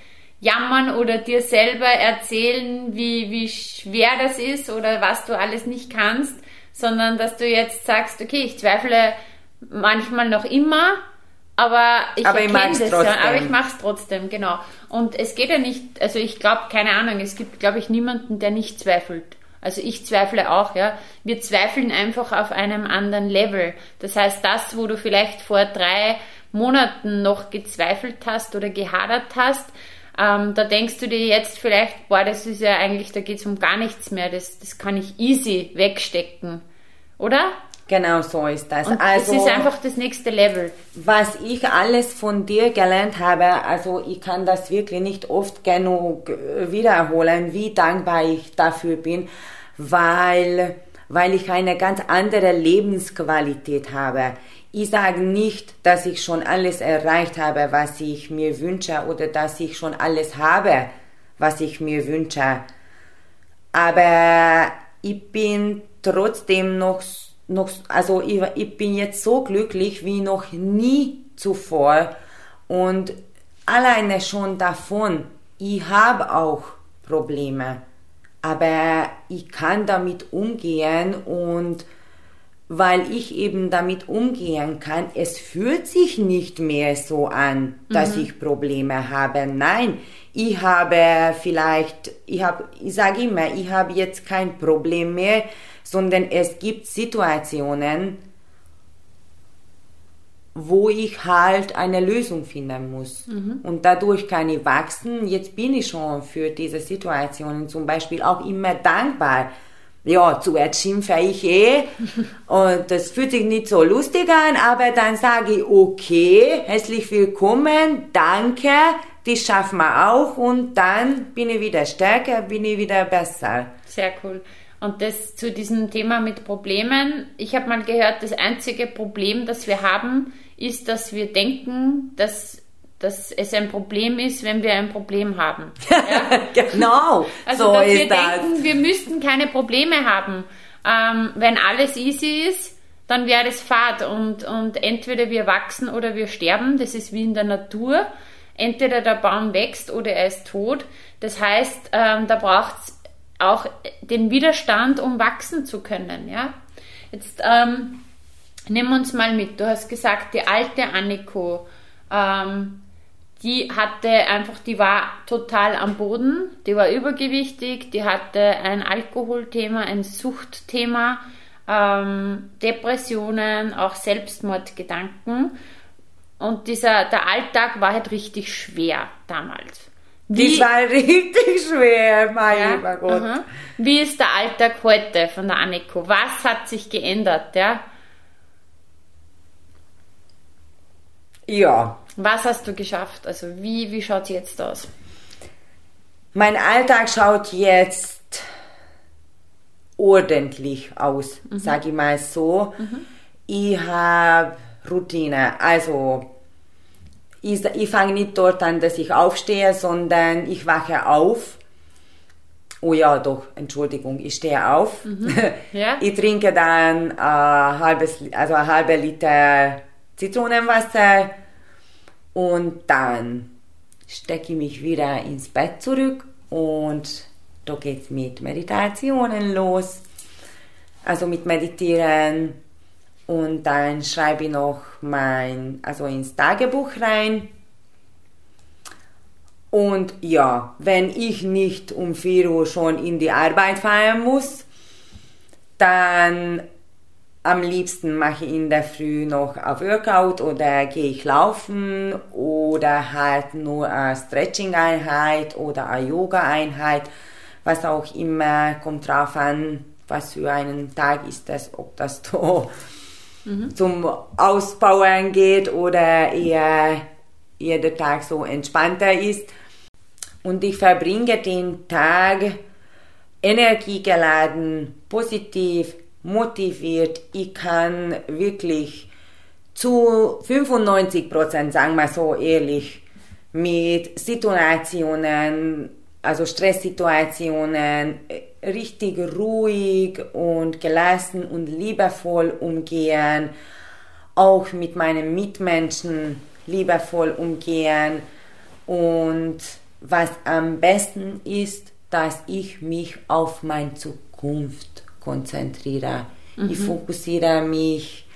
Speaker 1: Jammern oder dir selber erzählen, wie, wie schwer das ist oder was du alles nicht kannst, sondern dass du jetzt sagst, okay, ich zweifle manchmal noch immer, aber ich aber ich das trotzdem. ja, aber ich mache es trotzdem, genau. Und es geht ja nicht, also ich glaube, keine Ahnung, es gibt, glaube ich, niemanden, der nicht zweifelt. Also ich zweifle auch, ja. Wir zweifeln einfach auf einem anderen Level. Das heißt, das, wo du vielleicht vor drei Monaten noch gezweifelt hast oder gehadert hast, ähm, da denkst du dir jetzt vielleicht, boah, das ist ja eigentlich, da geht es um gar nichts mehr, das, das kann ich easy wegstecken. Oder?
Speaker 2: Genau so ist das.
Speaker 1: Und also, es ist einfach das nächste Level.
Speaker 2: Was ich alles von dir gelernt habe, also ich kann das wirklich nicht oft genug äh, wiederholen, wie dankbar ich dafür bin, weil, weil ich eine ganz andere Lebensqualität habe. Ich sage nicht, dass ich schon alles erreicht habe, was ich mir wünsche oder dass ich schon alles habe, was ich mir wünsche. Aber ich bin trotzdem noch so noch, also ich, ich bin jetzt so glücklich wie noch nie zuvor und alleine schon davon, ich habe auch Probleme, aber ich kann damit umgehen und weil ich eben damit umgehen kann, es fühlt sich nicht mehr so an, dass mhm. ich Probleme habe. Nein, ich habe vielleicht, ich habe, ich sage immer, ich habe jetzt kein Problem mehr, sondern es gibt Situationen, wo ich halt eine Lösung finden muss. Mhm. Und dadurch kann ich wachsen. Jetzt bin ich schon für diese Situationen zum Beispiel auch immer dankbar. Ja, zuerst schimpfe ich eh (laughs) und das fühlt sich nicht so lustig an, aber dann sage ich, okay, herzlich willkommen, danke, das schaffen wir auch und dann bin ich wieder stärker, bin ich wieder besser.
Speaker 1: Sehr cool. Und das zu diesem Thema mit Problemen. Ich habe mal gehört, das einzige Problem, das wir haben, ist, dass wir denken, dass, dass es ein Problem ist, wenn wir ein Problem haben. (laughs)
Speaker 2: Ja? genau.
Speaker 1: Also, so dass wir das. denken, wir müssten keine Probleme haben. Ähm, wenn alles easy ist, dann wäre das Fahrt und, und entweder wir wachsen oder wir sterben. Das ist wie in der Natur. entweder der Baum wächst oder er ist tot. Das heißt, ähm, da braucht es auch den Widerstand, um wachsen zu können. Ja? Jetzt ähm, nimm uns mal mit. Du hast gesagt, die alte Anniko, ähm, die hatte einfach, die war total am Boden, die war übergewichtig, die hatte ein Alkoholthema, ein Suchtthema, ähm, Depressionen, auch Selbstmordgedanken. Und dieser, der Alltag war halt richtig schwer damals.
Speaker 2: Wie, das war richtig schwer, mein
Speaker 1: ja,
Speaker 2: lieber Gott.
Speaker 1: aha. Wie ist der Alltag heute von der Anniko? Was hat sich geändert? Ja?
Speaker 2: Ja,
Speaker 1: Was hast du geschafft? Also wie, wie schaut es jetzt aus?
Speaker 2: mein Alltag schaut jetzt ordentlich aus, sag ich mal so. Ich habe Routine, also ich, ich fange nicht dort an, dass ich aufstehe, sondern ich wache auf. Oh ja, doch, Entschuldigung, ich stehe auf.
Speaker 1: Ja. (laughs)
Speaker 2: Ich trinke dann ein halbes, also ein halber Liter Zitronenwasser und dann stecke ich mich wieder ins Bett zurück und da geht's mit Meditationen los. Also mit Meditieren und dann schreibe ich noch mein, also ins Tagebuch rein. Und ja, wenn ich nicht um 4 Uhr schon in die Arbeit fahren muss, dann am liebsten mache ich in der Früh noch auf Workout oder gehe ich laufen oder halt nur eine Stretching-Einheit oder eine Yoga-Einheit, was auch immer, kommt drauf an, was für einen Tag ist das, ob das (laughs) so zum Ausbauen geht oder eher jeder Tag so entspannter ist. Und ich verbringe den Tag energiegeladen, positiv, motiviert. Ich kann wirklich zu 95 Prozent, sagen wir so ehrlich, mit Situationen, also Stresssituationen, äh, richtig ruhig und gelassen und liebevoll umgehen, auch mit meinen Mitmenschen liebevoll umgehen und was am besten ist, dass ich mich auf meine Zukunft konzentriere. Ich fokussiere mich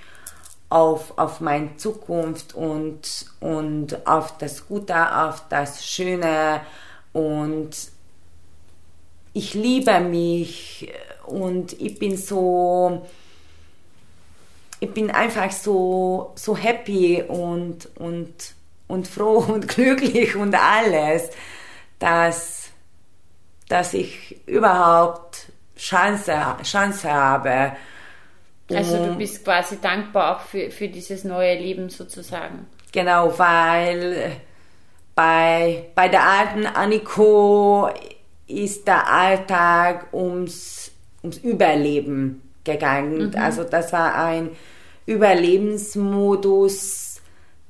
Speaker 2: auf, auf meine Zukunft und, und auf das Gute, auf das Schöne und ich liebe mich und ich bin so, ich bin einfach so, so happy und, und, und froh (laughs) und glücklich und alles, dass, dass ich überhaupt Chance, Chance habe.
Speaker 1: Also du bist quasi dankbar auch für, für dieses neue Leben sozusagen.
Speaker 2: Genau, weil bei, bei der alten Anniko ist der Alltag ums, ums Überleben gegangen. Also das war ein Überlebensmodus,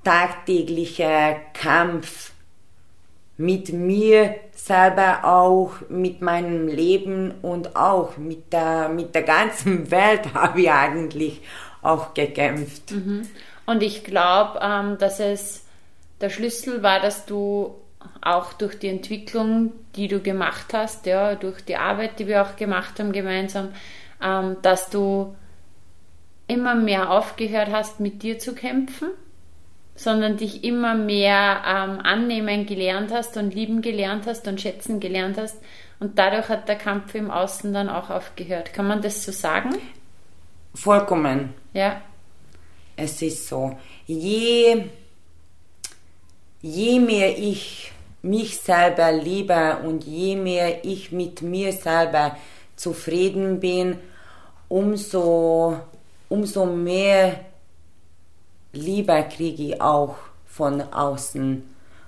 Speaker 2: tagtäglicher Kampf mit mir selber auch, mit meinem Leben und auch mit der, mit der ganzen (laughs) Welt habe ich eigentlich auch gekämpft.
Speaker 1: Und ich glaube, ähm, dass es der Schlüssel war, dass du auch durch die Entwicklung, die du gemacht hast, ja, durch die Arbeit, die wir auch gemacht haben gemeinsam, ähm, dass du immer mehr aufgehört hast, mit dir zu kämpfen, sondern dich immer mehr ähm, annehmen gelernt hast und lieben gelernt hast und schätzen gelernt hast. Und dadurch hat der Kampf im Außen dann auch aufgehört. Kann man das so sagen?
Speaker 2: Vollkommen.
Speaker 1: Ja.
Speaker 2: Es ist so, je, je mehr ich mich selber liebe und je mehr ich mit mir selber zufrieden bin, umso, umso mehr Liebe kriege ich auch von außen.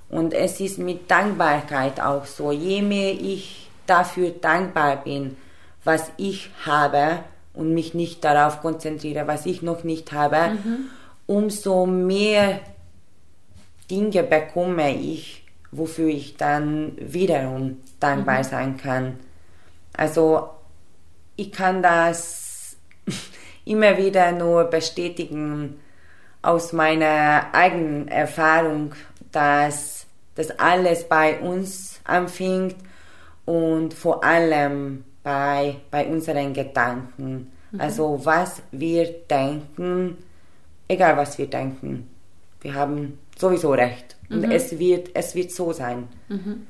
Speaker 2: Und es ist mit Dankbarkeit auch so. Je mehr ich dafür dankbar bin, was ich habe und mich nicht darauf konzentriere, was ich noch nicht habe, umso mehr Dinge bekomme ich, wofür ich dann wiederum dankbar sein kann. Also ich kann das (laughs) immer wieder nur bestätigen aus meiner eigenen Erfahrung, dass dass alles bei uns anfängt und vor allem bei, bei unseren Gedanken. Mhm. Also was wir denken, egal was wir denken, wir haben sowieso recht. Und mhm. es, wird, es wird so sein.
Speaker 1: Mhm.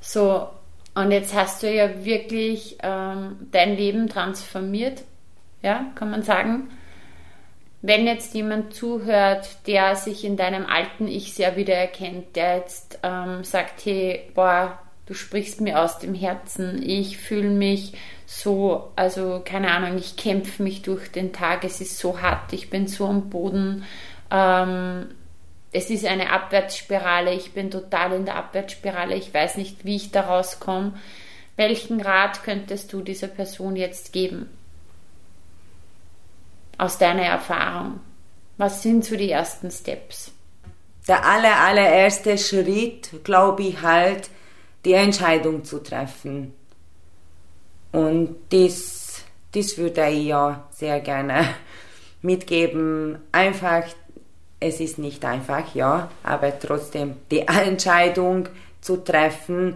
Speaker 1: So, und jetzt hast du ja wirklich ähm, dein Leben transformiert, ja, kann man sagen. Wenn jetzt jemand zuhört, der sich in deinem alten Ich sehr wiedererkennt, der jetzt ähm, sagt, hey, boah, du sprichst mir aus dem Herzen, ich fühle mich so, also keine Ahnung, ich kämpfe mich durch den Tag, es ist so hart, ich bin so am Boden, ähm, es ist eine Abwärtsspirale, ich bin total in der Abwärtsspirale, ich weiß nicht, wie ich da rauskomme. Welchen Rat könntest du dieser Person jetzt geben? aus deiner Erfahrung? Was sind so die ersten Steps?
Speaker 2: Der aller, allererste Schritt, glaube ich, halt, die Entscheidung zu treffen. Und das, das würde ich ja sehr gerne (laughs) mitgeben. Einfach, es ist nicht einfach, ja, aber trotzdem die Entscheidung zu treffen.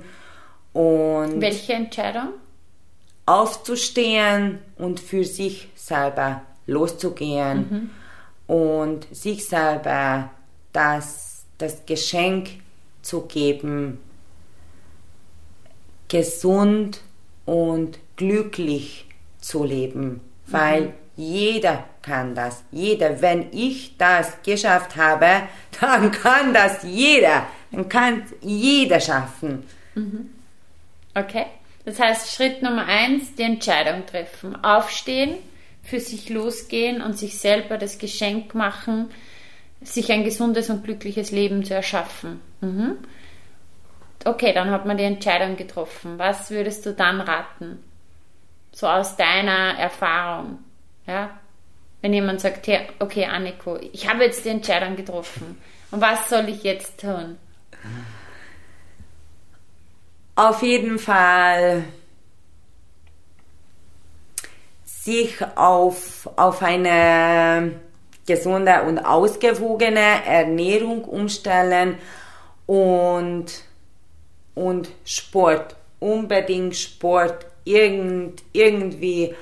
Speaker 2: Und
Speaker 1: Welche Entscheidung?
Speaker 2: Aufzustehen und für sich selber loszugehen mhm. und sich selber das, das Geschenk zu geben, gesund und glücklich zu leben, weil mhm. jeder kann das. Jeder, wenn ich das geschafft habe, (laughs) dann kann das jeder. Dann kann jeder schaffen.
Speaker 1: Mhm. Okay. Das heißt, Schritt Nummer eins, die Entscheidung treffen. Aufstehen, für sich losgehen und sich selber das Geschenk machen, sich ein gesundes und glückliches Leben zu erschaffen. Mhm. Okay, dann hat man die Entscheidung getroffen. Was würdest du dann raten? So aus deiner Erfahrung. Ja? Wenn jemand sagt, hey, okay, Anniko, ich habe jetzt die Entscheidung getroffen. Und was soll ich jetzt tun?
Speaker 2: Auf jeden Fall sich auf, auf eine gesunde und ausgewogene Ernährung umstellen und, und Sport, unbedingt Sport, irgend, irgendwie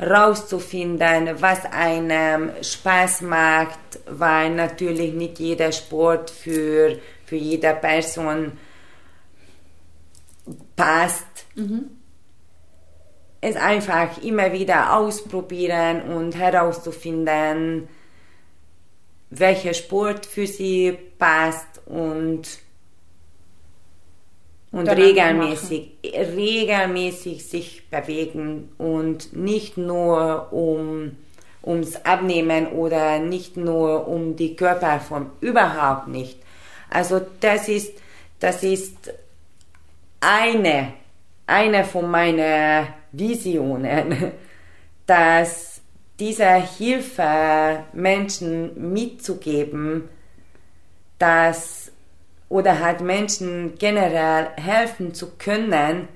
Speaker 2: rauszufinden, was einem Spaß macht, weil natürlich nicht jeder Sport für, für jede Person passt. Mhm es einfach immer wieder ausprobieren und herauszufinden, welcher Sport für sie passt und, und regelmäßig, regelmäßig sich bewegen und nicht nur um ums Abnehmen oder nicht nur um die Körperform, überhaupt nicht. Also das ist, das ist eine, eine von meinen Visionen, (laughs) dass diese Hilfe Menschen mitzugeben, dass oder halt Menschen generell helfen zu können,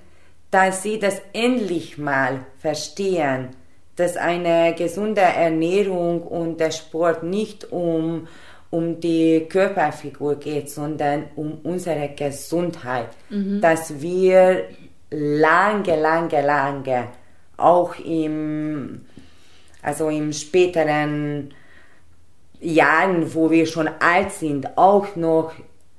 Speaker 2: dass sie das endlich mal verstehen, dass eine gesunde Ernährung und der Sport nicht um, um die Körperfigur geht, sondern um unsere Gesundheit, mhm. dass wir lange, lange, lange, auch im, also im späteren Jahren, wo wir schon alt sind, auch noch,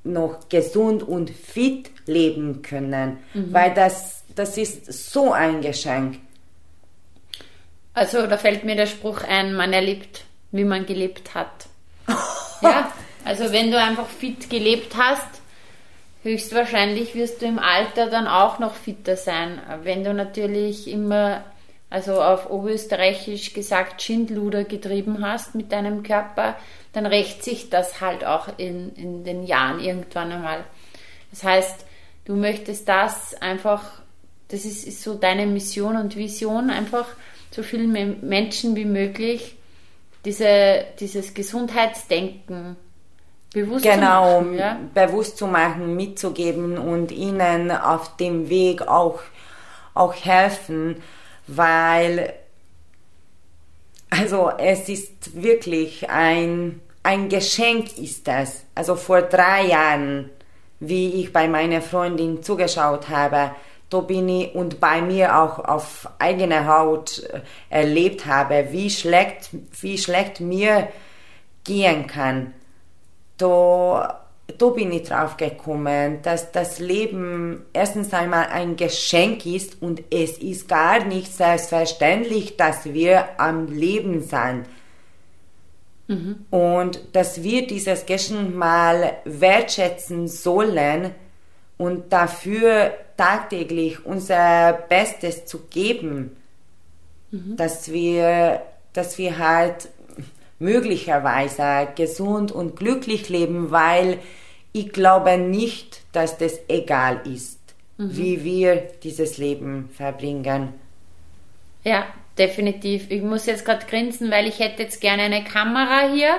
Speaker 2: noch gesund und fit leben können, mhm. weil das, das ist so ein Geschenk.
Speaker 1: Also da fällt mir der Spruch ein, man erlebt, wie man gelebt hat. (laughs) ja, also wenn du einfach fit gelebt hast, höchstwahrscheinlich wirst du im Alter dann auch noch fitter sein. Wenn du natürlich immer, also auf Oberösterreichisch gesagt, Schindluder getrieben hast mit deinem Körper, dann rächt sich das halt auch in, in den Jahren irgendwann einmal. Das heißt, du möchtest das einfach, das ist, ist so deine Mission und Vision, einfach so vielen Menschen wie möglich diese, dieses Gesundheitsdenken
Speaker 2: bewusst genau, zu machen, ja? bewusst zu machen, mitzugeben und ihnen auf dem Weg auch, auch helfen, weil also es ist wirklich ein, ein Geschenk ist das. Also vor drei Jahren, wie ich bei meiner Freundin zugeschaut habe, da bin ich und bei mir auch auf eigene Haut äh, erlebt habe, wie schlecht, wie schlecht mir gehen kann. Da, da bin ich drauf gekommen, dass das Leben erstens einmal ein Geschenk ist und es ist gar nicht selbstverständlich, dass wir am Leben sind. Mhm. Und dass wir dieses Geschenk mal wertschätzen sollen und dafür tagtäglich unser Bestes zu geben, mhm. dass wir, dass wir halt möglicherweise gesund und glücklich leben, weil ich glaube nicht, dass das egal ist, mhm. wie wir dieses Leben verbringen.
Speaker 1: Ja, definitiv. Ich muss jetzt gerade grinsen, weil ich hätte jetzt gerne eine Kamera hier.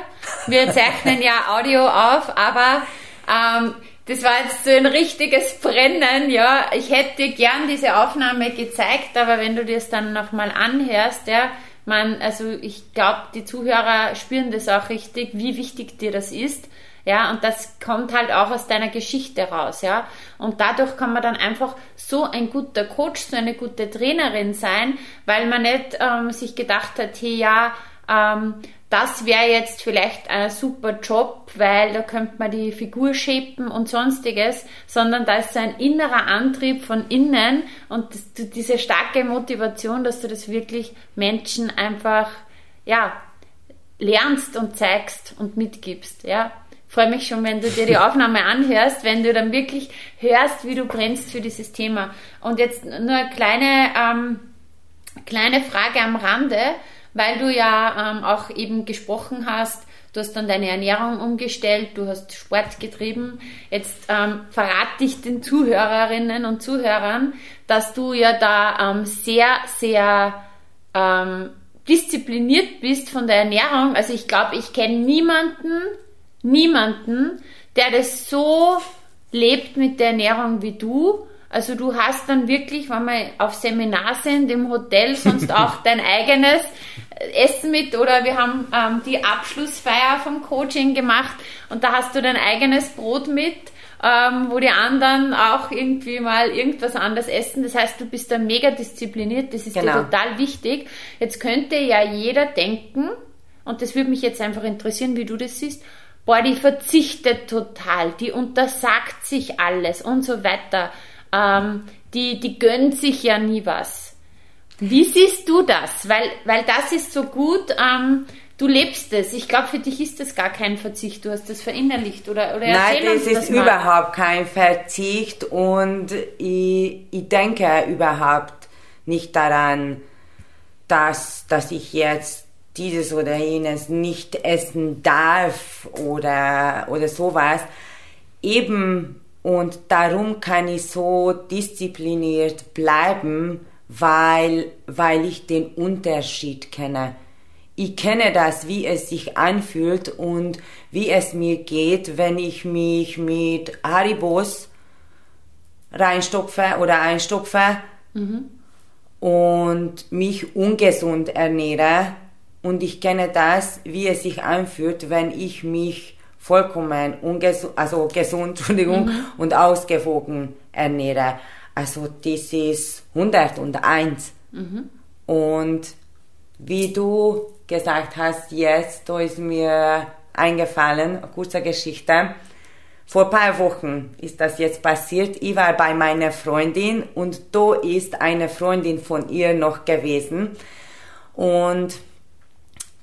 Speaker 1: Wir (laughs) zeichnen ja Audio auf, aber ähm, das war jetzt so ein richtiges Brennen, ja. Ich hätte gern diese Aufnahme gezeigt, aber wenn du dir das dann nochmal anhörst, ja, man, also ich glaube, die Zuhörer spüren das auch richtig, wie wichtig dir das ist. Ja, und das kommt halt auch aus deiner Geschichte raus, ja. Und dadurch kann man dann einfach so ein guter Coach, so eine gute Trainerin sein, weil man nicht ähm, sich gedacht hat, hey, ja, ähm, das wäre jetzt vielleicht ein super Job, weil da könnte man die Figur shapen und sonstiges, sondern da ist so ein innerer Antrieb von innen und das, diese starke Motivation, dass du das wirklich Menschen einfach, ja, lernst und zeigst und mitgibst, ja. Freue mich schon, wenn du dir die (laughs) Aufnahme anhörst, wenn du dann wirklich hörst, wie du brennst für dieses Thema. Und jetzt nur eine kleine, ähm, kleine Frage am Rande weil du ja ähm, auch eben gesprochen hast, du hast dann deine Ernährung umgestellt, du hast Sport getrieben. Jetzt ähm, verrate ich den Zuhörerinnen und Zuhörern, dass du ja da ähm, sehr, sehr ähm, diszipliniert bist von der Ernährung. Also ich glaube, ich kenne niemanden, niemanden, der das so lebt mit der Ernährung wie du. Also du hast dann wirklich, wenn wir auf Seminar sind, im Hotel, sonst (laughs) auch dein eigenes Essen mit oder wir haben ähm, die Abschlussfeier vom Coaching gemacht und da hast du dein eigenes Brot mit, ähm, wo die anderen auch irgendwie mal irgendwas anderes essen. Das heißt, du bist da mega diszipliniert, das ist genau. dir total wichtig. Jetzt könnte ja jeder denken, und das würde mich jetzt einfach interessieren, wie du das siehst, boah, die verzichtet total, die untersagt sich alles und so weiter. Ähm, die, die gönnt sich ja nie was. Wie siehst du das? Weil, weil das ist so gut, ähm, du lebst es. Ich glaube, für dich ist das gar kein Verzicht. Du hast das verinnerlicht oder, oder
Speaker 2: Nein, das ist das überhaupt kein Verzicht und ich, ich denke überhaupt nicht daran, dass, dass ich jetzt dieses oder jenes nicht essen darf oder, oder sowas. Eben und darum kann ich so diszipliniert bleiben, weil, weil ich den Unterschied kenne. Ich kenne das, wie es sich anfühlt und wie es mir geht, wenn ich mich mit Haribos reinstopfe oder einstopfe mhm. und mich ungesund ernähre. Und ich kenne das, wie es sich anfühlt, wenn ich mich vollkommen ungesund, also gesund, (laughs) Entschuldigung, mhm. und ausgewogen ernähre. Also das ist 101. Mhm. Und wie du gesagt hast, jetzt, da ist mir eingefallen, eine kurze Geschichte. Vor ein paar Wochen ist das jetzt passiert. Ich war bei meiner Freundin und da ist eine Freundin von ihr noch gewesen. Und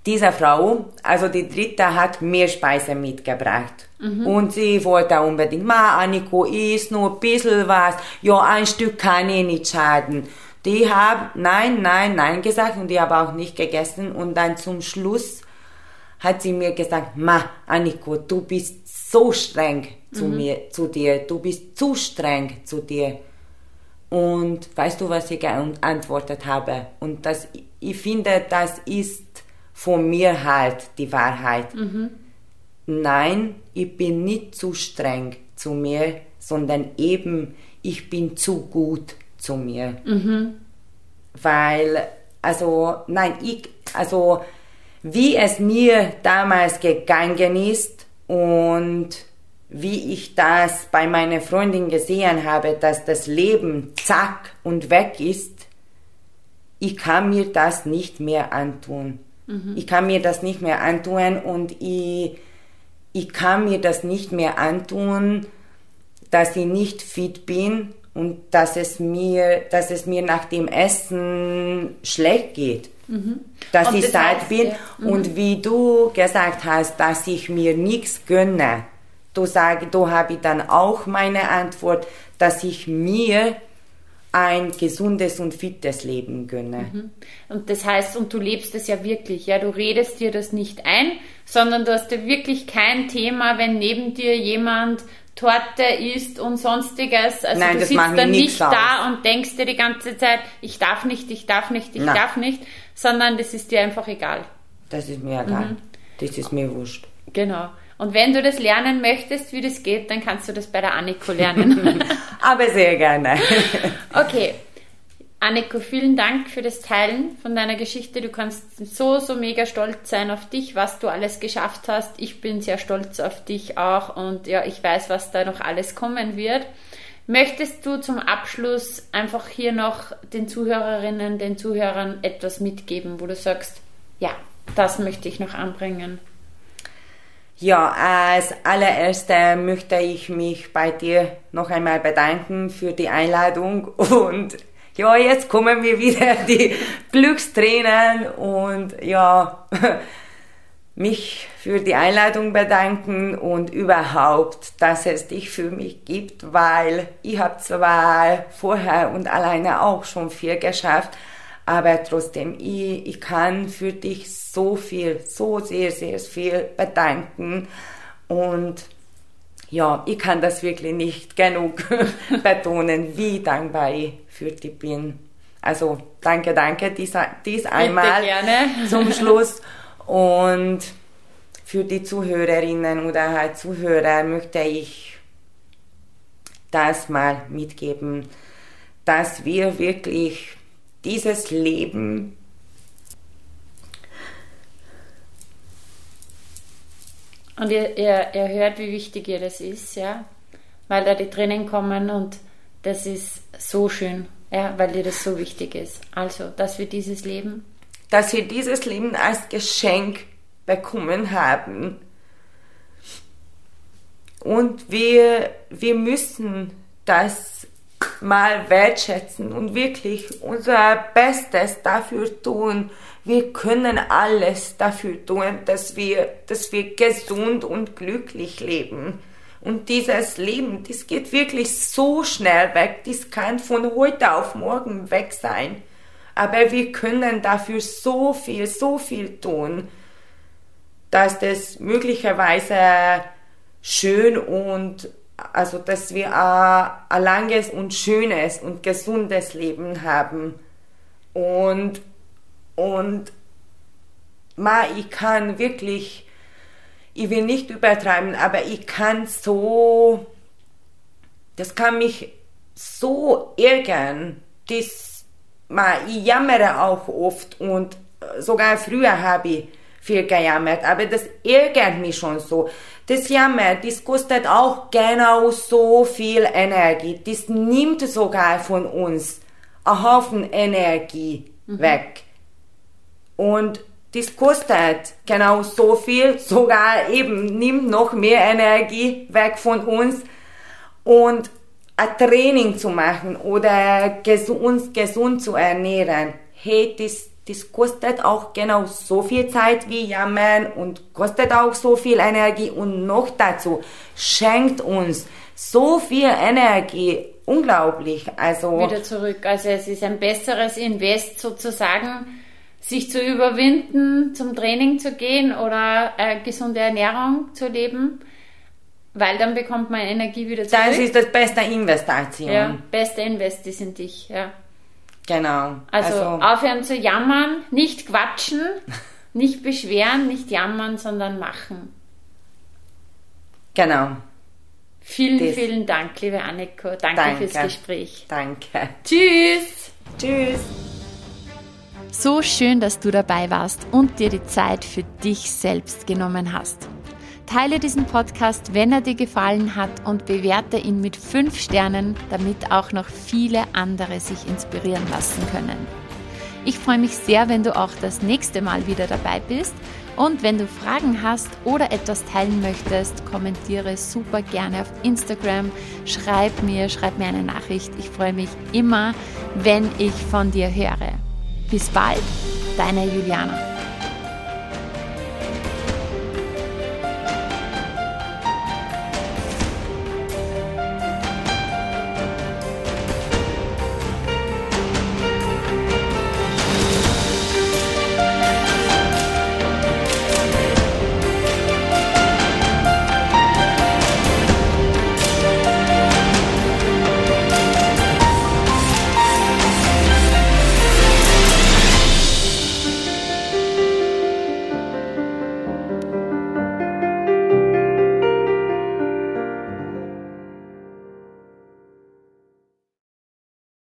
Speaker 2: diese Frau, also die dritte, hat mehr Speise mitgebracht. Mhm. Und sie wollte unbedingt, ma, Anniko, isst nur ein bisschen was. Ja, ein Stück kann eh nicht schaden. Die haben nein, nein, nein gesagt und die haben auch nicht gegessen. Und dann zum Schluss hat sie mir gesagt, ma, Anniko, du bist so streng zu mhm. mir, zu dir. Du bist zu streng zu dir. Und weißt du, was ich geantwortet habe? Und das, ich finde, das ist von mir halt die Wahrheit. Mhm. Nein, ich bin nicht zu streng zu mir, sondern eben, ich bin zu gut zu mir. Mhm. Weil, also, nein, ich, also, wie es mir damals gegangen ist und wie ich das bei meiner Freundin gesehen habe, dass das Leben zack und weg ist, ich kann mir das nicht mehr antun. Mhm. Ich kann mir das nicht mehr antun und ich, ich kann mir das nicht mehr antun, dass ich nicht fit bin und dass es mir, dass es mir nach dem Essen schlecht geht. Mhm. Dass und ich satt bin ja. mhm. und wie du gesagt hast, dass ich mir nichts gönne. Du sage, du habe ich dann auch meine Antwort, dass ich mir ein gesundes und fittes Leben gönne.
Speaker 1: Mhm. Und das heißt, und du lebst es ja wirklich, ja, du redest dir das nicht ein, sondern du hast ja wirklich kein Thema, wenn neben dir jemand Torte isst und sonstiges. Also Nein, du sitzt dann nicht aus. da und denkst dir die ganze Zeit, ich darf nicht, ich darf nicht, ich Nein. darf nicht, sondern das ist dir einfach egal.
Speaker 2: Das ist mir egal. Mhm. Das ist mir wurscht.
Speaker 1: Genau. Und wenn du das lernen möchtest, wie das geht, dann kannst du das bei der Anniko lernen. (laughs)
Speaker 2: Aber sehr gerne. (laughs)
Speaker 1: okay. Anniko, vielen Dank für das Teilen von deiner Geschichte. Du kannst so, so mega stolz sein auf dich, was du alles geschafft hast. Ich bin sehr stolz auf dich auch und ja, ich weiß, was da noch alles kommen wird. Möchtest du zum Abschluss einfach hier noch den Zuhörerinnen, den Zuhörern etwas mitgeben, wo du sagst, ja, das möchte ich noch anbringen?
Speaker 2: Ja, als allererster möchte ich mich bei dir noch einmal bedanken für die Einladung und ja, jetzt kommen mir wieder (laughs) die Glückstränen und ja, (laughs) mich für die Einladung bedanken und überhaupt, dass es dich für mich gibt, weil ich habe zwar vorher und alleine auch schon viel geschafft, aber trotzdem, ich, ich kann für dich so viel, so sehr, sehr viel bedanken und ja, ich kann das wirklich nicht genug (laughs) betonen, wie dankbar ich für dich bin. Also danke, danke, dies, dies einmal (laughs) zum Schluss. Und für die Zuhörerinnen oder halt Zuhörer möchte ich das mal mitgeben, dass wir wirklich dieses Leben
Speaker 1: Und ihr, ihr, ihr hört, wie wichtig ihr das ist, ja, weil da die Tränen kommen und das ist so schön, ja, weil dir das so wichtig ist. Also, dass wir dieses Leben.
Speaker 2: Dass wir dieses Leben als Geschenk bekommen haben. Und wir, wir müssen das mal wertschätzen und wirklich unser Bestes dafür tun, wir können alles dafür tun, dass wir, dass wir gesund und glücklich leben. Und dieses Leben, das geht wirklich so schnell weg, das kann von heute auf morgen weg sein. Aber wir können dafür so viel, so viel tun, dass das möglicherweise schön und also dass wir ein langes und schönes und gesundes Leben haben. Und und ma, ich kann wirklich, ich will nicht übertreiben, aber ich kann so, das kann mich so ärgern, das, ma, ich jammere auch oft und sogar früher habe ich viel gejammert, aber das ärgert mich schon so. Das Jammer, das kostet auch genau so viel Energie. Das nimmt sogar von uns einen Haufen Energie mhm. weg. Und das kostet genau so viel, sogar eben nimmt noch mehr Energie weg von uns. Und ein Training zu machen oder uns gesund zu ernähren, hey, das, das kostet auch genau so viel Zeit wie Jammern und kostet auch so viel Energie und noch dazu schenkt uns so viel Energie, unglaublich. Also
Speaker 1: wieder zurück. Also es ist ein besseres Invest sozusagen sich zu überwinden, zum Training zu gehen oder äh, gesunde Ernährung zu leben, weil dann bekommt man Energie wieder
Speaker 2: zurück. Das ist das beste Investition.
Speaker 1: Ja, beste Invest ist in dich, ja.
Speaker 2: Genau.
Speaker 1: Also, also aufhören zu jammern, nicht quatschen, (laughs) nicht beschweren, nicht jammern, sondern machen.
Speaker 2: Genau.
Speaker 1: Vielen, das. vielen Dank, liebe Anneko. Danke, Danke fürs Gespräch.
Speaker 2: Danke.
Speaker 1: Tschüss.
Speaker 2: Tschüss.
Speaker 1: So schön, dass du dabei warst und dir die Zeit für dich selbst genommen hast. Teile diesen Podcast, wenn er dir gefallen hat und bewerte ihn mit 5 Sternen, damit auch noch viele andere sich inspirieren lassen können. Ich freue mich sehr, wenn du auch das nächste Mal wieder dabei bist. Und wenn du Fragen hast oder etwas teilen möchtest, kommentiere super gerne auf Instagram. Schreib mir, schreib mir eine Nachricht. Ich freue mich immer, wenn ich von dir höre. Bis bald, deine Juliana.